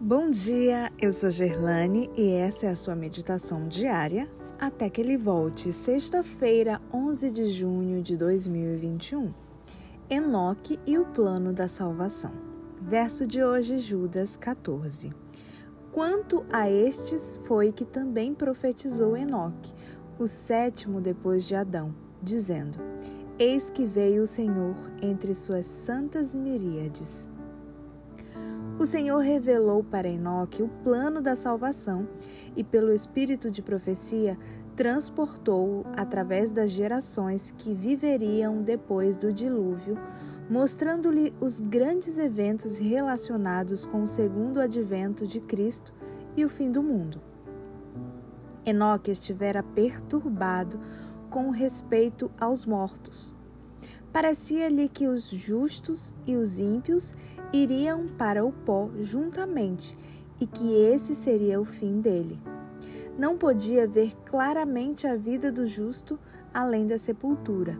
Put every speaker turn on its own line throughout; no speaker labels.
Bom dia, eu sou Gerlane e essa é a sua meditação diária até que ele volte, sexta-feira, 11 de junho de 2021. Enoque e o plano da salvação. Verso de hoje, Judas 14. Quanto a estes foi que também profetizou Enoque, o sétimo depois de Adão, dizendo: Eis que veio o Senhor entre suas santas miríades o Senhor revelou para Enoque o plano da salvação e, pelo espírito de profecia, transportou-o através das gerações que viveriam depois do dilúvio, mostrando-lhe os grandes eventos relacionados com o segundo advento de Cristo e o fim do mundo. Enoque estivera perturbado com respeito aos mortos. Parecia-lhe que os justos e os ímpios iriam para o pó juntamente e que esse seria o fim dele. Não podia ver claramente a vida do justo além da sepultura.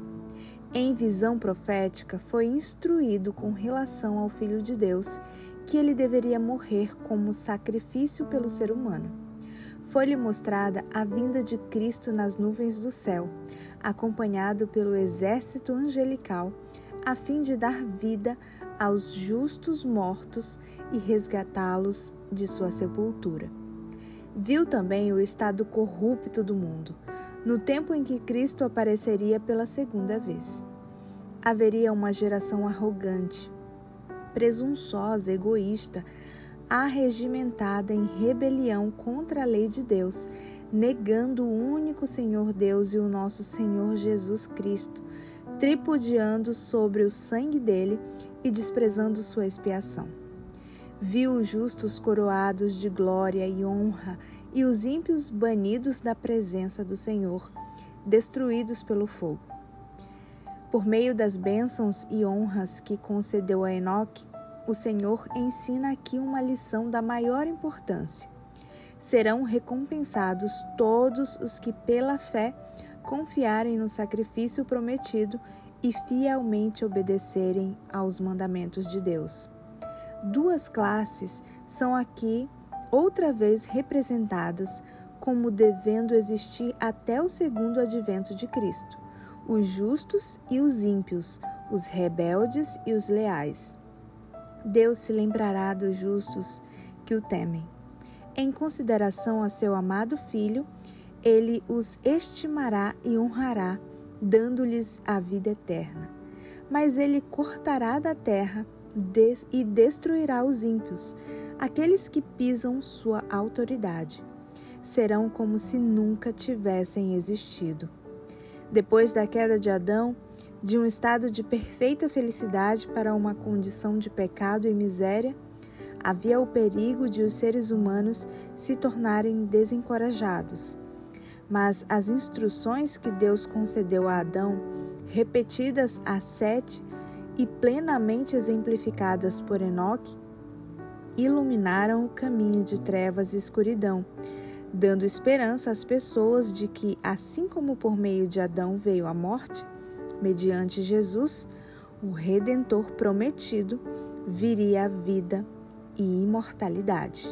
Em visão profética, foi instruído com relação ao Filho de Deus que ele deveria morrer como sacrifício pelo ser humano. Foi-lhe mostrada a vinda de Cristo nas nuvens do céu, acompanhado pelo exército angelical, a fim de dar vida aos justos mortos e resgatá-los de sua sepultura. Viu também o estado corrupto do mundo, no tempo em que Cristo apareceria pela segunda vez. Haveria uma geração arrogante, presunçosa, egoísta, arregimentada em rebelião contra a lei de Deus, negando o único Senhor Deus e o nosso Senhor Jesus Cristo, tripudiando sobre o sangue dele e desprezando sua expiação. Viu os justos coroados de glória e honra e os ímpios banidos da presença do Senhor, destruídos pelo fogo. Por meio das bênçãos e honras que concedeu a Enoque, o Senhor ensina aqui uma lição da maior importância. Serão recompensados todos os que, pela fé, confiarem no sacrifício prometido e fielmente obedecerem aos mandamentos de Deus. Duas classes são aqui outra vez representadas como devendo existir até o segundo advento de Cristo: os justos e os ímpios, os rebeldes e os leais. Deus se lembrará dos justos que o temem. Em consideração a seu amado Filho, ele os estimará e honrará, dando-lhes a vida eterna. Mas ele cortará da terra e destruirá os ímpios, aqueles que pisam sua autoridade. Serão como se nunca tivessem existido. Depois da queda de Adão, de um estado de perfeita felicidade para uma condição de pecado e miséria, havia o perigo de os seres humanos se tornarem desencorajados mas as instruções que Deus concedeu a Adão, repetidas a sete e plenamente exemplificadas por Enoque, iluminaram o caminho de trevas e escuridão, dando esperança às pessoas de que, assim como por meio de Adão veio a morte, mediante Jesus, o Redentor prometido, viria a vida e imortalidade.